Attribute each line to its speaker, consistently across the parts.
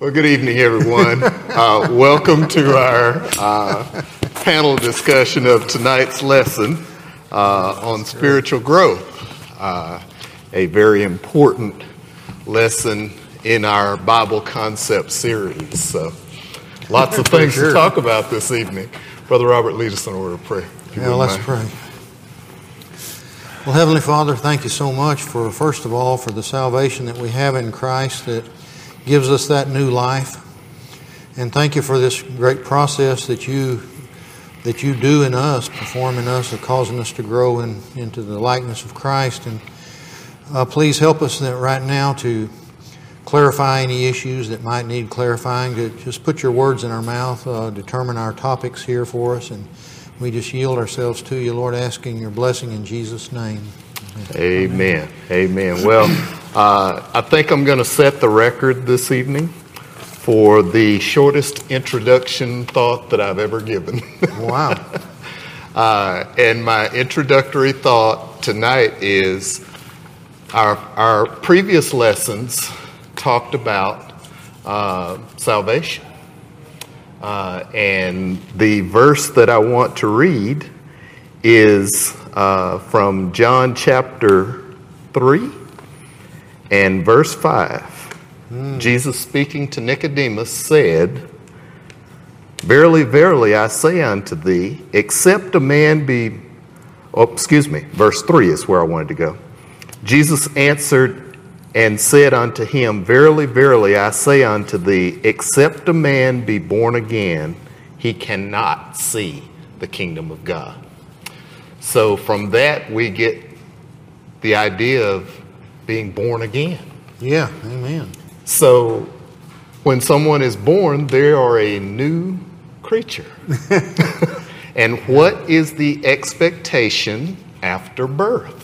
Speaker 1: Well, good evening, everyone. Uh, welcome to our uh, panel discussion of tonight's lesson uh, on spiritual growth. Uh, a very important lesson in our Bible concept series. So, lots of things
Speaker 2: sure.
Speaker 1: to talk about this evening. Brother Robert, lead us in order of prayer.
Speaker 2: Yeah, let's
Speaker 1: mind.
Speaker 2: pray. Well, Heavenly Father, thank you so much for, first of all, for the salvation that we have in Christ that gives us that new life. And thank you for this great process that you that you do in us, performing us, and causing us to grow in, into the likeness of Christ. And uh, please help us that right now to clarify any issues that might need clarifying. To just put your words in our mouth, uh, determine our topics here for us, and we just yield ourselves to you, Lord, asking your blessing in Jesus' name.
Speaker 1: Amen. Amen. Well, uh, I think I'm going to set the record this evening for the shortest introduction thought that I've ever given.
Speaker 2: Wow.
Speaker 1: uh, and my introductory thought tonight is our, our previous lessons talked about uh, salvation. Uh, and the verse that I want to read is uh, from John chapter 3 and verse 5. Jesus speaking to Nicodemus said, Verily, verily, I say unto thee, except a man be, oh, excuse me, verse 3 is where I wanted to go. Jesus answered and said unto him, Verily, verily, I say unto thee, except a man be born again, he cannot see the kingdom of God. So from that, we get the idea of being born again.
Speaker 2: Yeah, amen.
Speaker 1: So when someone is born, they are a new creature. and what is the expectation after birth?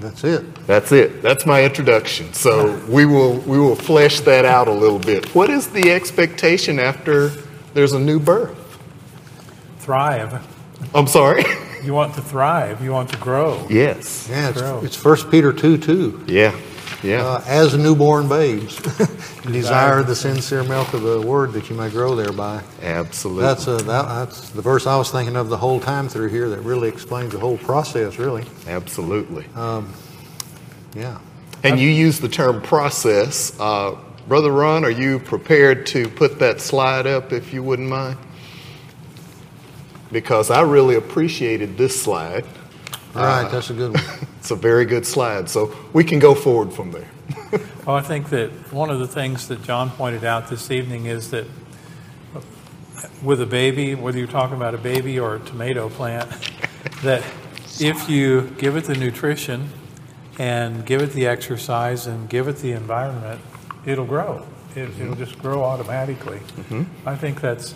Speaker 2: That's it.
Speaker 1: That's it. That's my introduction. So we will we will flesh that out a little bit. What is the expectation after there's a new birth?
Speaker 3: thrive.
Speaker 1: I'm sorry.
Speaker 3: You want to thrive. You want to grow.
Speaker 1: yes.
Speaker 2: Yeah, it's,
Speaker 3: Grow.
Speaker 2: it's 1 Peter 2 2.
Speaker 1: Yeah. Yeah.
Speaker 2: Uh, as newborn babes, desire the sincere milk of the word that you may grow thereby.
Speaker 1: Absolutely.
Speaker 2: That's, uh, that, that's the verse I was thinking of the whole time through here that really explains the whole process, really.
Speaker 1: Absolutely.
Speaker 2: Yeah.
Speaker 1: And you use the term process. Uh, Brother Ron, are you prepared to put that slide up if you wouldn't mind? Because I really appreciated this slide.
Speaker 2: All right, uh, that's a good one.
Speaker 1: It's a very good slide. So we can go forward from there.
Speaker 3: Well, I think that one of the things that John pointed out this evening is that with a baby, whether you're talking about a baby or a tomato plant, that if you give it the nutrition and give it the exercise and give it the environment, it'll grow. It, It'll mm-hmm. just grow automatically. Mm-hmm. I think that's,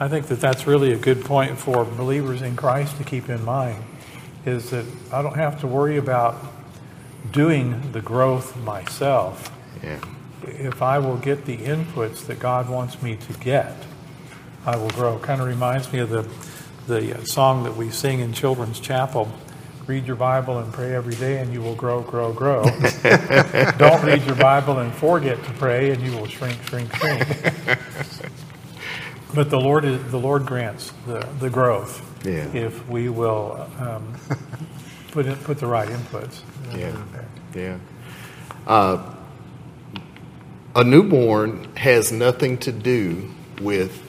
Speaker 3: I think that that's really a good point for believers in Christ to keep in mind, is that I don't have to worry about doing the growth myself
Speaker 1: Yeah.
Speaker 3: if I will get the inputs that God wants me to get, I will grow. Kind of reminds me of the the song that we sing in children's chapel. Read your Bible and pray every day, and you will grow, grow, grow. Don't read your Bible and forget to pray, and you will shrink, shrink, shrink. but the Lord is the Lord grants the, the growth
Speaker 1: Yeah.
Speaker 3: if we will um, put in, put the right inputs.
Speaker 1: Yeah. Yeah. Uh, a newborn has nothing to do with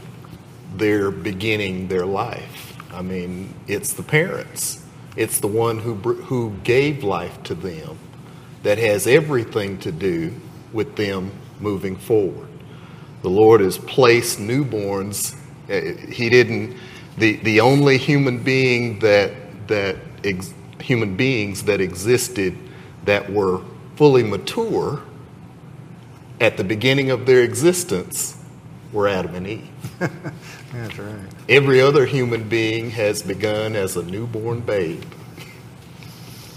Speaker 1: their beginning their life. I mean, it's the parents. It's the one who who gave life to them that has everything to do with them moving forward. The Lord has placed newborns. uh, He didn't. The the only human being that that ex, human beings that existed that were fully mature at the beginning of their existence were Adam and Eve.
Speaker 2: That's right.
Speaker 1: Every other human being has begun as a newborn babe.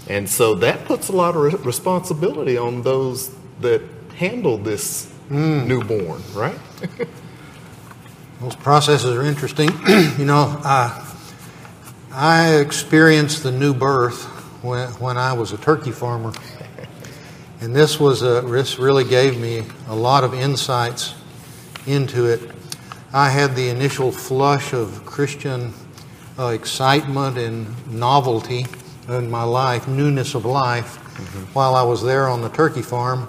Speaker 1: And so that puts a lot of responsibility on those that handle this newborn, right?
Speaker 2: Those processes are interesting. you know, I, I experienced the new birth when, when I was a turkey farmer. And this was a, this really gave me a lot of insights into it. I had the initial flush of Christian uh, excitement and novelty in my life, newness of life, while I was there on the turkey farm.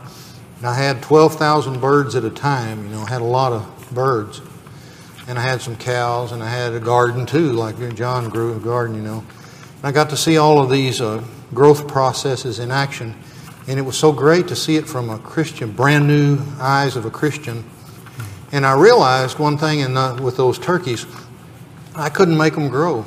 Speaker 2: And I had 12,000 birds at a time, you know, had a lot of birds. And I had some cows, and I had a garden too, like John grew a garden, you know. And I got to see all of these uh, growth processes in action. And it was so great to see it from a Christian, brand new eyes of a Christian. And I realized one thing in the, with those turkeys, I couldn't make them grow.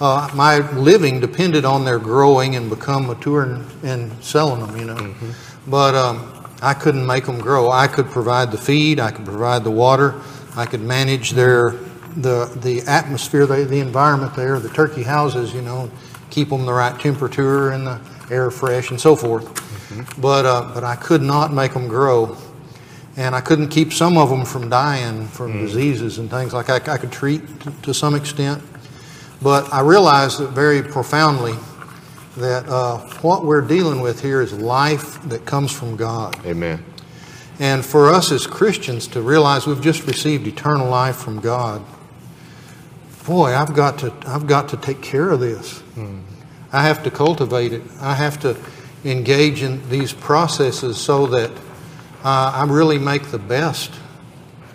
Speaker 2: Uh, my living depended on their growing and become mature and, and selling them, you know. Mm-hmm. But um, I couldn't make them grow. I could provide the feed, I could provide the water, I could manage their the the atmosphere, the, the environment there, the turkey houses, you know, keep them the right temperature and the air fresh and so forth. Mm-hmm. But uh, but I could not make them grow, and I couldn't keep some of them from dying from mm. diseases and things like I, I could treat to, to some extent. But I realized that very profoundly that uh, what we're dealing with here is life that comes from God.
Speaker 1: Amen.
Speaker 2: And for us as Christians to realize we've just received eternal life from God, boy, I've got to, I've got to take care of this. Hmm. I have to cultivate it. I have to engage in these processes so that uh, I really make the best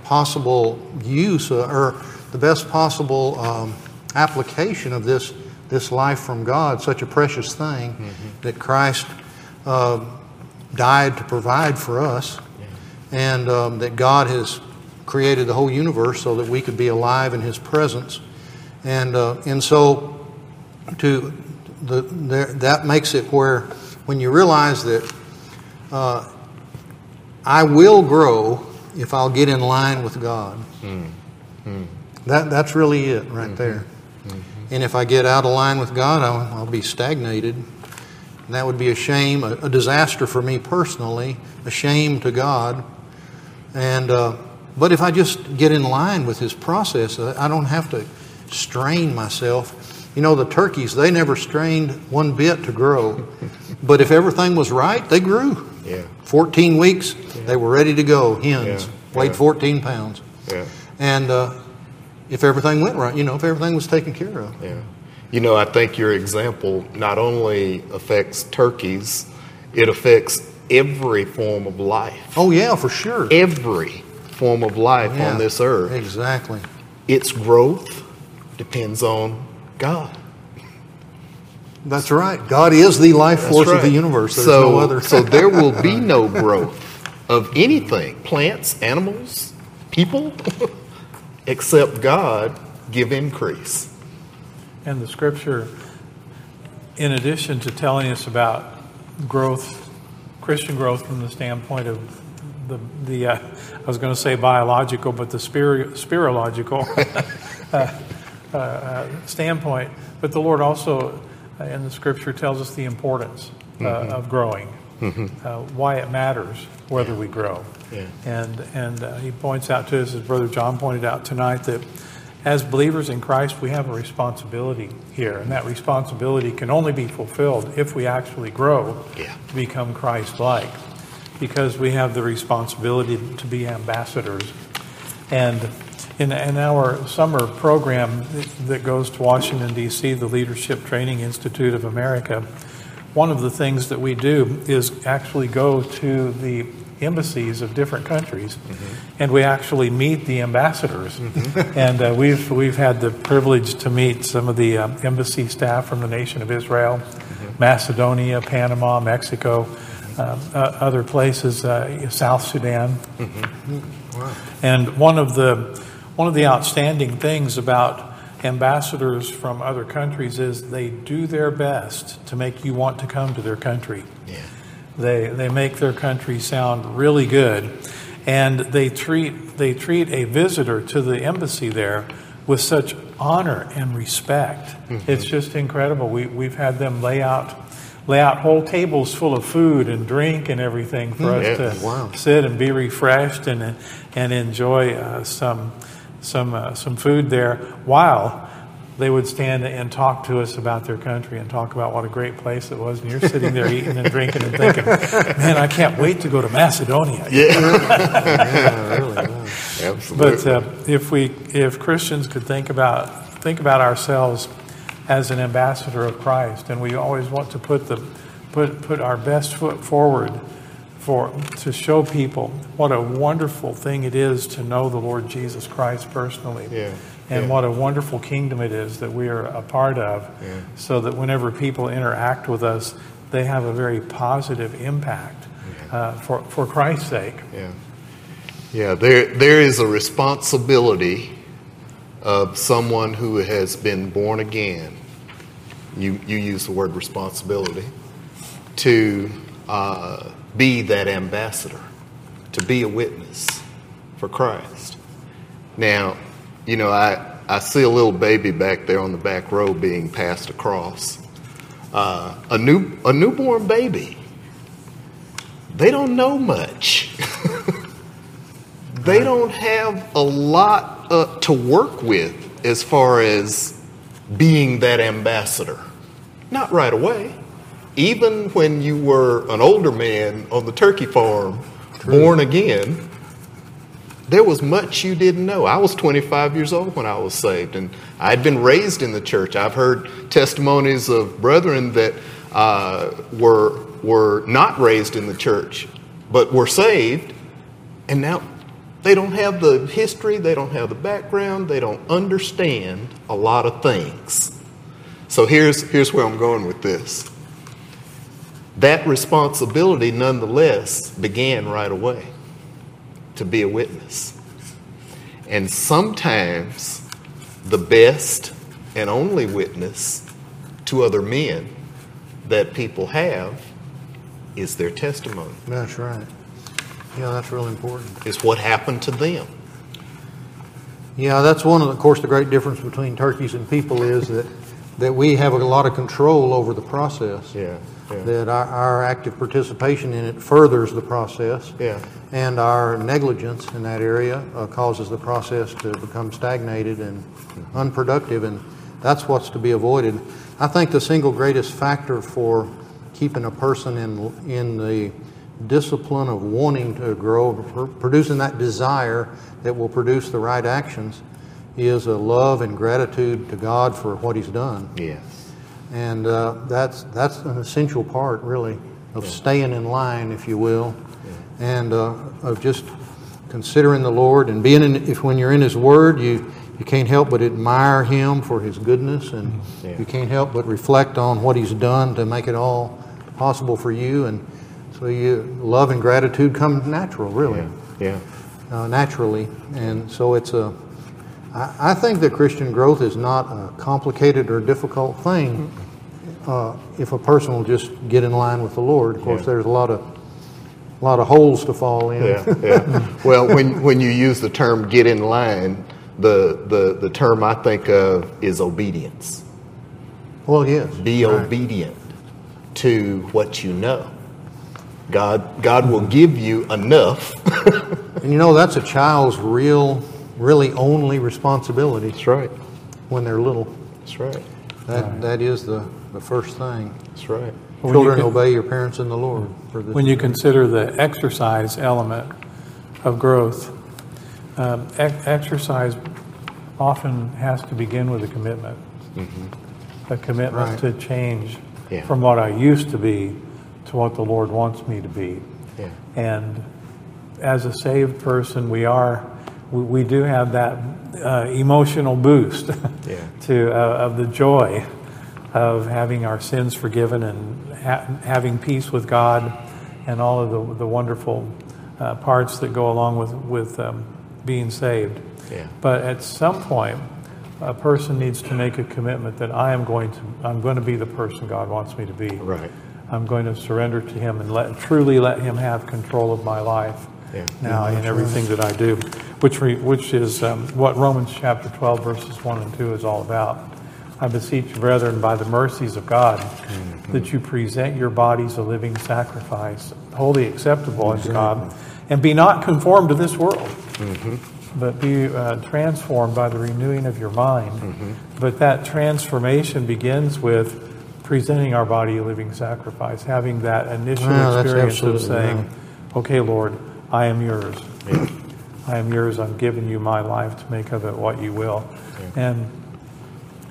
Speaker 2: possible use uh, or the best possible um, application of this, this life from God, such a precious thing mm-hmm. that Christ uh, died to provide for us, yeah. and um, that God has created the whole universe so that we could be alive in His presence. And, uh, and so to the, there, that makes it where when you realize that uh, I will grow if I'll get in line with God. Mm. Mm. That, that's really it right mm-hmm. there. Mm-hmm. And if I get out of line with God, I'll, I'll be stagnated. And that would be a shame, a, a, disaster for me personally, a shame to God. And uh, but if I just get in line with His process, I don't have to strain myself. You know, the turkeys, they never strained one bit to grow. but if everything was right, they grew.
Speaker 1: Yeah.
Speaker 2: 14 weeks, yeah. they were ready to go. Hens yeah. weighed 14 pounds.
Speaker 1: Yeah.
Speaker 2: And uh, if everything went right, you know, if everything was taken care of.
Speaker 1: Yeah. You know, I think your example not only affects turkeys, it affects every form of life.
Speaker 2: Oh, yeah, for sure.
Speaker 1: Every form of life yeah, on this earth.
Speaker 2: Exactly.
Speaker 1: Its growth depends on God.
Speaker 2: That's right. God is the life force right. of the universe. There's
Speaker 1: so,
Speaker 2: no other.
Speaker 1: so there will be no growth of anything plants, animals, people except God give increase.
Speaker 3: And the scripture, in addition to telling us about growth, Christian growth from the standpoint of the, the uh, I was going to say biological, but the spiri- spirological uh, uh, uh, standpoint, but the Lord also uh, in the scripture tells us the importance uh, mm-hmm. of growing, mm-hmm. why it matters whether we grow.
Speaker 1: Yeah.
Speaker 3: And, and uh, he points out to us, as Brother John pointed out tonight, that as believers in Christ, we have a responsibility here. And that responsibility can only be fulfilled if we actually grow
Speaker 1: yeah.
Speaker 3: to become Christ like. Because we have the responsibility to be ambassadors. And in, in our summer program that goes to Washington, D.C., the Leadership Training Institute of America, one of the things that we do is actually go to the embassies of different countries, mm-hmm. and we actually meet the ambassadors. Mm-hmm. and uh, we've we've had the privilege to meet some of the uh, embassy staff from the nation of Israel, mm-hmm. Macedonia, Panama, Mexico, uh, uh other places, uh, South Sudan.
Speaker 1: Mm-hmm. Wow.
Speaker 3: And one of the one of the outstanding things about ambassadors from other countries is they do their best to make you want to come to their country.
Speaker 1: Yeah.
Speaker 3: They, they make their country sound really good. And they treat, they treat a visitor to the embassy there with such honor and respect. Mm-hmm. It's just incredible. We, we've had them lay out, lay out whole tables full of food and drink and everything for mm-hmm. us to
Speaker 2: wow.
Speaker 3: sit and be refreshed and, and enjoy uh, some, some, uh, some food there while they would stand and talk to us about their country and talk about what a great place it was. And you're sitting there eating and drinking and thinking, man, I can't wait to go to Macedonia.
Speaker 2: Yeah, really. yeah.
Speaker 1: Absolutely.
Speaker 3: But uh, if we, if Christians could think about think about ourselves as an ambassador of Christ, and we always want to put the put put our best foot forward for to show people what a wonderful thing it is to know the Lord Jesus Christ personally.
Speaker 1: Yeah,
Speaker 3: And
Speaker 1: yeah.
Speaker 3: what a wonderful kingdom it is that we are a part of,
Speaker 1: Yeah.
Speaker 3: so that whenever people interact with us, they have a very positive impact uh, for, for Christ's sake.
Speaker 1: Yeah. Yeah, there, there is a responsibility of someone who has been born again. You, you use the word responsibility to uh, be that ambassador, to be a witness for Christ. Now, you know, I, I see a little baby back there on the back row being passed across. Uh, a new a newborn baby. They don't know much. they don't have a lot uh, to work with as far as being that ambassador. Not right away. Even when you were an older man on the turkey farm, born again, there was much you didn't know. I was 25 years old when I was saved, and I'd been raised in the church. I've heard testimonies of brethren that uh, were were not raised in the church, but were saved, and now they don't have the history, they don't have the background, they don't understand a lot of things. So here's here's where I'm going with this. That responsibility, nonetheless, began right away to be a witness. And sometimes the best and only witness to other men that people have is their testimony.
Speaker 2: That's right. Yeah, that's really important.
Speaker 1: It's what happened to them.
Speaker 2: Yeah, that's one of, the, of course, the great difference between turkeys and people is that, that we have a lot of control over the process.
Speaker 1: Yeah, yeah.
Speaker 2: That our, our active participation in it furthers the process.
Speaker 1: Yeah.
Speaker 2: And our negligence in that area uh, causes the process to become stagnated and unproductive, and that's what's to be avoided. I think the single greatest factor for keeping a person in, in the discipline of wanting to grow, producing that desire that will produce the right actions, is a love and gratitude to God for what He's done.
Speaker 1: Yes.
Speaker 2: And uh, that's, that's an essential part, really, of staying in line, if you will, and uh, of just considering the Lord and being in, if when you're in His Word, you, you can't help but admire Him for His goodness, and
Speaker 1: Yeah.
Speaker 2: you can't help but reflect on what He's done to make it all possible for you. And so you, love and gratitude come natural, really
Speaker 1: Yeah. Yeah.
Speaker 2: uh, naturally. And so it's a, I, I think that Christian growth is not a complicated or difficult thing uh, if a person will just get in line with the Lord. Of course,
Speaker 1: Yeah.
Speaker 2: there's a lot of, a lot of holes to fall in.
Speaker 1: Yeah, yeah. Well, when, when you use the term get in line, the, the, the term I think of is obedience.
Speaker 2: well, yes.
Speaker 1: Be
Speaker 2: Right.
Speaker 1: obedient to what you know. God, God will give you enough.
Speaker 2: And you know, that's a child's real, really only responsibility
Speaker 1: That's right.
Speaker 2: when they're little.
Speaker 1: That's right.
Speaker 2: That, that is the, the first thing.
Speaker 1: That's right.
Speaker 3: When you
Speaker 2: Children,
Speaker 3: can-
Speaker 2: obey your parents in the Lord. For this
Speaker 3: When you consider the exercise element of growth, um, ex- exercise often has to begin with a commitment. A commitment
Speaker 2: Right.
Speaker 3: to change
Speaker 1: Yeah.
Speaker 3: from what I used to be to what the Lord wants me to be.
Speaker 1: Yeah.
Speaker 3: And as a saved person, we are, we, we do have that uh, emotional boost
Speaker 1: Yeah.
Speaker 3: to uh, of the joy of having our sins forgiven and ha- having peace with God, and all of the, the wonderful uh, parts that go along with with um, being saved.
Speaker 1: Yeah.
Speaker 3: But at some point, a person needs to make a commitment that I am going to I'm going to be the person God wants me to be.
Speaker 1: Right.
Speaker 3: I'm going to surrender to Him and let truly let Him have control of my life
Speaker 1: Yeah.
Speaker 3: now in everything that I do, which re, which is um, what Romans chapter 12 verses 1 and 2 is all about. I beseech you, brethren, by the mercies of God, that you present your bodies a living sacrifice, holy acceptable unto God, and be not conformed to this world, but be uh, transformed by the renewing of your mind. But that transformation begins with presenting our body a living sacrifice, having that initial
Speaker 2: Wow,
Speaker 3: experience of saying, okay, Lord, I am yours. I am yours. I'm giving you my life to make of it what you will. And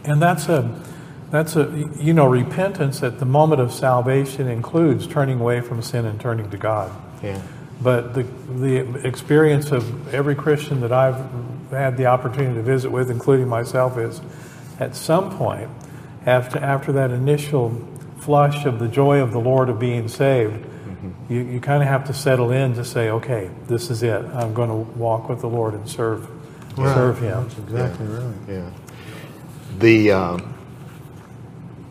Speaker 3: and that's a that's a you know repentance at the moment of salvation includes turning away from sin and turning to God.
Speaker 1: Yeah.
Speaker 3: But the the experience of every Christian that I've had the opportunity to visit with, including myself, is at some point after after that initial flush of the joy of the Lord of being saved, you, you kind of have to settle in to say, okay, this is it. I'm going to walk with the Lord and serve serve Him.
Speaker 2: That's exactly right.
Speaker 1: Yeah. The, um,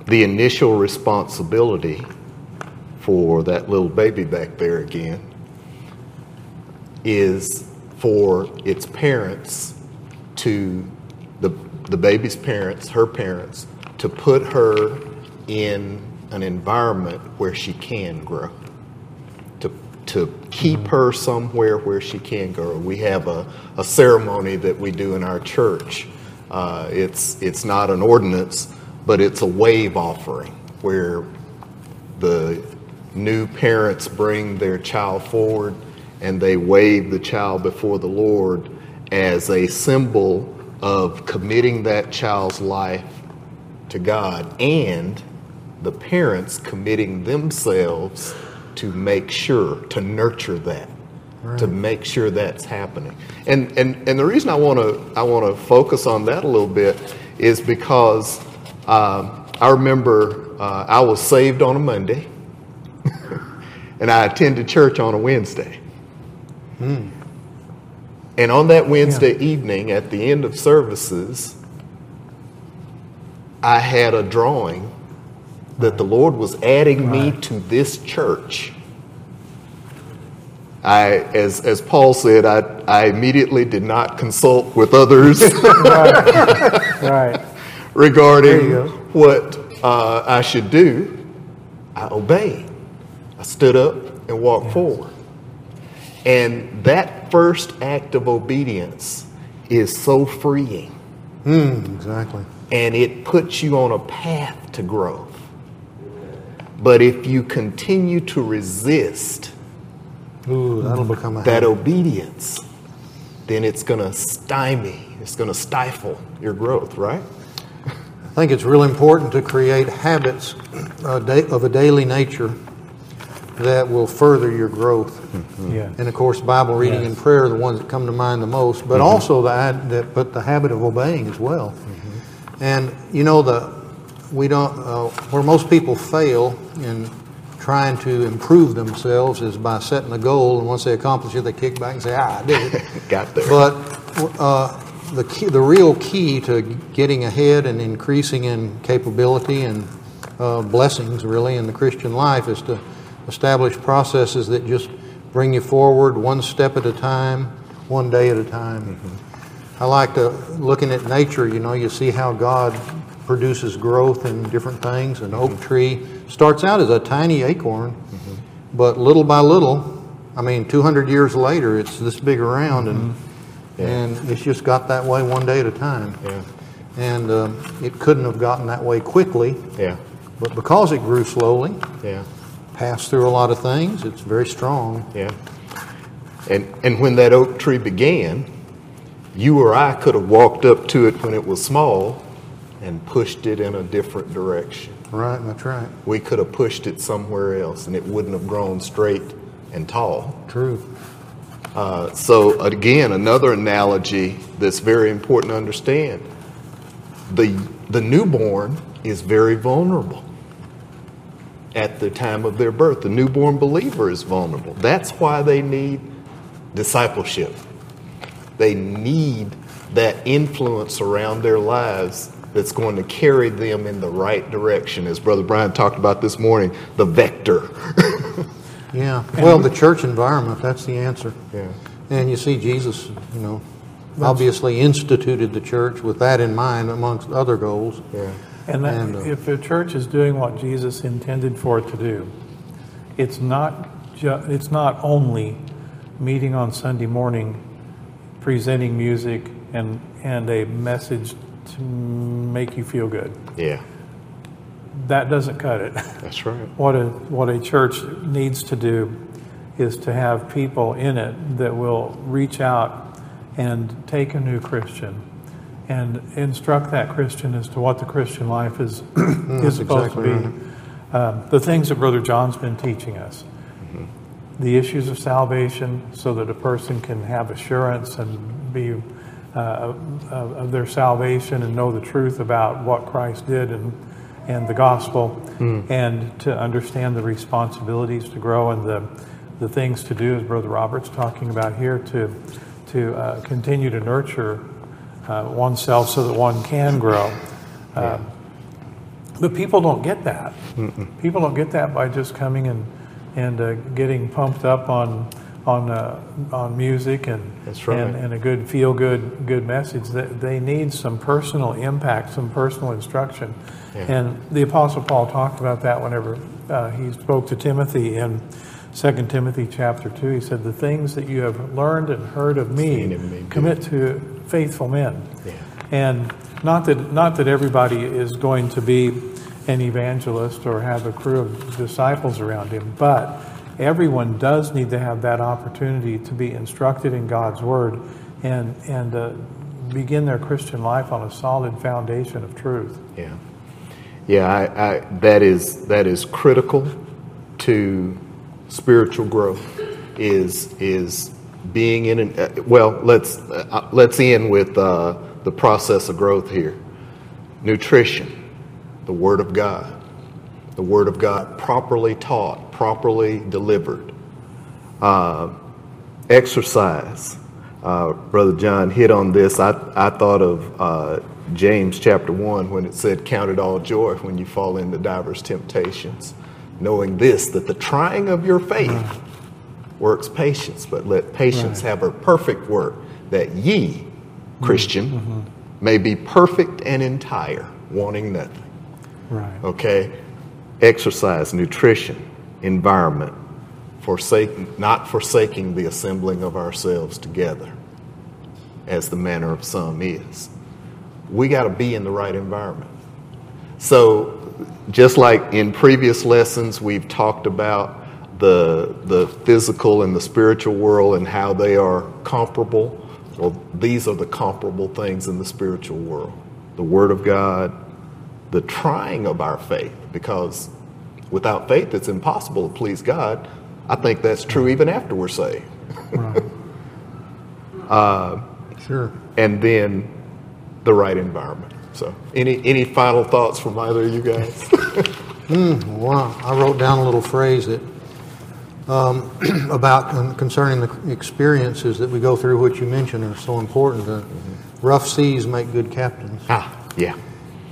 Speaker 1: the initial responsibility for that little baby back there again is for its parents to, the, the baby's parents, her parents, to put her in an environment where she can grow keep her somewhere where she can grow. We have a, a ceremony that we do in our church. Uh, it's, it's not an ordinance, but it's a wave offering where the new parents bring their child forward and they wave the child before the Lord as a symbol of committing that child's life to God and the parents committing themselves to make sure to nurture that to make sure that's happening. And and and the reason i want to i want to focus on that a little bit is because um, i remember uh, i was saved on a monday and i attended church on a wednesday. And on that wednesday evening at the end of services i had a drawing that the lord was adding me to this church I, as, as Paul said, I, I immediately did not consult with others
Speaker 3: Right. There
Speaker 1: regarding what uh, I should do. I obeyed. I stood up and walked forward. And that first act of obedience is so freeing,
Speaker 2: Mm, exactly.
Speaker 1: and it puts you on a path to growth. But if you continue to resist,
Speaker 2: Ooh, that'll become a
Speaker 1: that
Speaker 2: habit.
Speaker 1: obedience, then it's going to stymie, it's going to stifle your growth, right?
Speaker 2: I think it's real important to create habits uh, of a daily nature that will further your growth. Mm-hmm.
Speaker 3: Yeah.
Speaker 2: And of course, Bible reading
Speaker 3: Yes.
Speaker 2: and prayer are the ones that come to mind the most, but mm-hmm. also the, that, but the habit of obeying as well. Mm-hmm. And you know, the we don't uh, where most people fail in trying to improve themselves is by setting a goal, and once they accomplish it, they kick back and say, "Ah, I did it."
Speaker 1: Got there.
Speaker 2: But uh, the key, the real key to getting ahead and increasing in capability and uh, blessings, really, in the Christian life, is to establish processes that just bring you forward one step at a time, one day at a time. I like to looking at nature. You know, you see how God produces growth in different things. An oak mm-hmm. tree starts out as a tiny acorn, mm-hmm. but little by little, I mean, 200 years later, it's this big around, and mm-hmm. and it's just got that way one day at a time.
Speaker 1: Yeah.
Speaker 2: And um, it couldn't have gotten that way quickly,
Speaker 1: Yeah,
Speaker 2: but because it grew slowly,
Speaker 1: yeah,
Speaker 2: passed through a lot of things, it's very strong.
Speaker 1: yeah. And and when that oak tree began, you or I could have walked up to it when it was small and pushed it in a different direction.
Speaker 2: Right, that's right.
Speaker 1: We could have pushed it somewhere else and it wouldn't have grown straight and tall.
Speaker 2: True.
Speaker 1: Uh, so again, another analogy that's very important to understand. The, the newborn is very vulnerable at the time of their birth. The newborn believer is vulnerable. That's why they need discipleship. They need that influence around their lives that's going to carry them in the right direction. As Brother Brian talked about this morning, the vector.
Speaker 2: Yeah. Well, the church environment, that's the answer.
Speaker 1: yeah.
Speaker 2: And you see, Jesus, you know, obviously instituted the church with that in mind, amongst other goals.
Speaker 1: Yeah.
Speaker 3: And, that,
Speaker 2: And, uh,
Speaker 3: if the church is doing what Jesus intended for it to do, it's not ju- it's not only meeting on Sunday morning presenting music and, and a message to make you feel good.
Speaker 1: Yeah,
Speaker 3: That doesn't cut it.
Speaker 1: that's right.
Speaker 3: What a, what a church needs to do is to have people in it that will reach out and take a new Christian and instruct that Christian as to what the Christian life is, is supposed
Speaker 2: exactly
Speaker 3: to be.
Speaker 2: right.
Speaker 3: Um, the things that Brother John's been teaching us. The issues of salvation so that a person can have assurance and be uh, of, of their salvation and know the truth about what Christ did and, and the gospel, and to understand the responsibilities to grow and the, the things to do, as Brother Robert's talking about here, to, to uh, continue to nurture uh, oneself so that one can grow. Uh, but people don't get that. People don't get that by just coming and and uh, getting pumped up on on uh, on music and
Speaker 1: That's right.
Speaker 3: and, and a good feel good good message. That they need some personal impact, some personal instruction.
Speaker 1: Yeah.
Speaker 3: And the Apostle Paul talked about that whenever uh, he spoke to Timothy in 2 Timothy chapter 2. He said, The things that you have learned and heard of me,
Speaker 1: me,
Speaker 3: commit to faithful men.
Speaker 1: Yeah.
Speaker 3: And not that not that everybody is going to be an evangelist or have a crew of disciples around him, but everyone does need to have that opportunity to be instructed in God's word and and uh, begin their Christian life on a solid foundation of truth.
Speaker 1: Yeah, yeah. I, I, that is that is critical to spiritual growth. Is is being in an uh, well. Let's uh, let's end with uh, the process of growth here. Nutrition, the Word of God, the Word of God properly taught, properly delivered. Uh, exercise. Uh, Brother John hit on this. I, I thought of uh, James chapter 1 when it said, Count it all joy when you fall into divers temptations, knowing this, that the trying of your faith works patience, but let patience have her perfect work, that ye, Christian, may be perfect and entire, wanting nothing.
Speaker 3: Right.
Speaker 1: Okay? Exercise, nutrition, environment, forsake, not forsaking the assembling of ourselves together, as the manner of some is. We got to be in the right environment. So, just like in previous lessons, we've talked about the, the physical and the spiritual world and how they are comparable. Well, these are the comparable things in the spiritual world the Word of God, the trying of our faith, because without faith, it's impossible to please God. I think that's true even after we're saved.
Speaker 3: Right.
Speaker 2: Sure.
Speaker 1: And then the right environment. So, any any final thoughts from either of you guys?
Speaker 2: Well, I wrote down a little phrase that um, about con- concerning the experiences that we go through, which you mentioned are so important. Uh, rough seas make good captains,
Speaker 1: ah, yeah,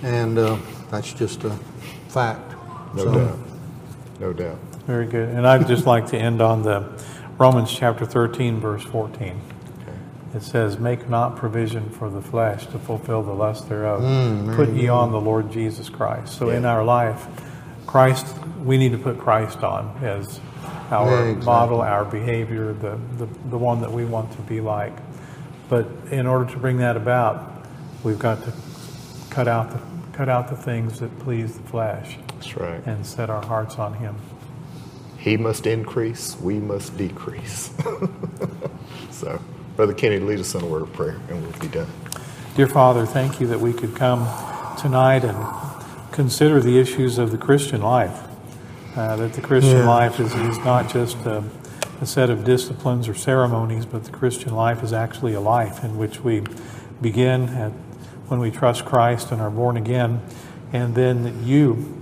Speaker 2: and uh, that's just a fact.
Speaker 1: no
Speaker 2: So,
Speaker 1: doubt, no doubt.
Speaker 3: Very good. And I'd just like to end on the Romans chapter 13, verse 14. It says, Make not provision for the flesh to fulfill the lust thereof. put ye on the Lord Jesus Christ. So in
Speaker 1: Yeah.
Speaker 3: our life, Christ, we need to put Christ on as our
Speaker 2: Yeah, exactly.
Speaker 3: model, our behavior, the, the, the one that we want to be like. But in order to bring that about, we've got to cut out the, cut out the things that please the flesh
Speaker 1: That's right.
Speaker 3: and set our hearts on Him.
Speaker 1: He must increase, we must decrease. so, Brother Kenny, lead us in a word of prayer, and we'll be done.
Speaker 3: Dear Father, thank you that we could come tonight and consider the issues of the Christian life. Uh, that the Christian
Speaker 2: Yeah.
Speaker 3: life is, is not just a, a set of disciplines or ceremonies, but the Christian life is actually a life in which we begin at, when we trust Christ and are born again, and then you,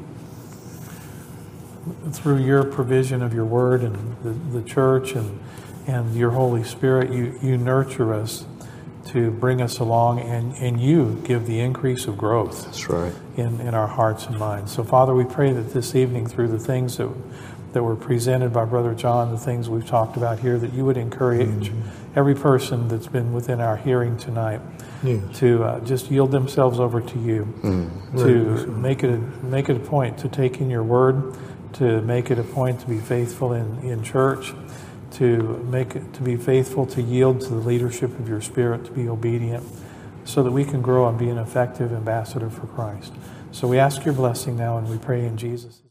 Speaker 3: through your provision of your word and the, the church and, and your Holy Spirit, you, you nurture us to bring us along and, and you give the increase of growth
Speaker 1: That's right.
Speaker 3: in, in our hearts and minds. So, Father, we pray that this evening, through the things that, that were presented by Brother John, the things we've talked about here, that you would encourage mm-hmm. every person that's been within our hearing tonight
Speaker 2: Yes.
Speaker 3: to uh, just yield themselves over to you, to make it a, make it a point to take in your word, to make it a point to be faithful in, in church, to make it, to be faithful, to yield to the leadership of your Spirit, to be obedient, so that we can grow and be an effective ambassador for Christ. So we ask your blessing now, and we pray in Jesus' name.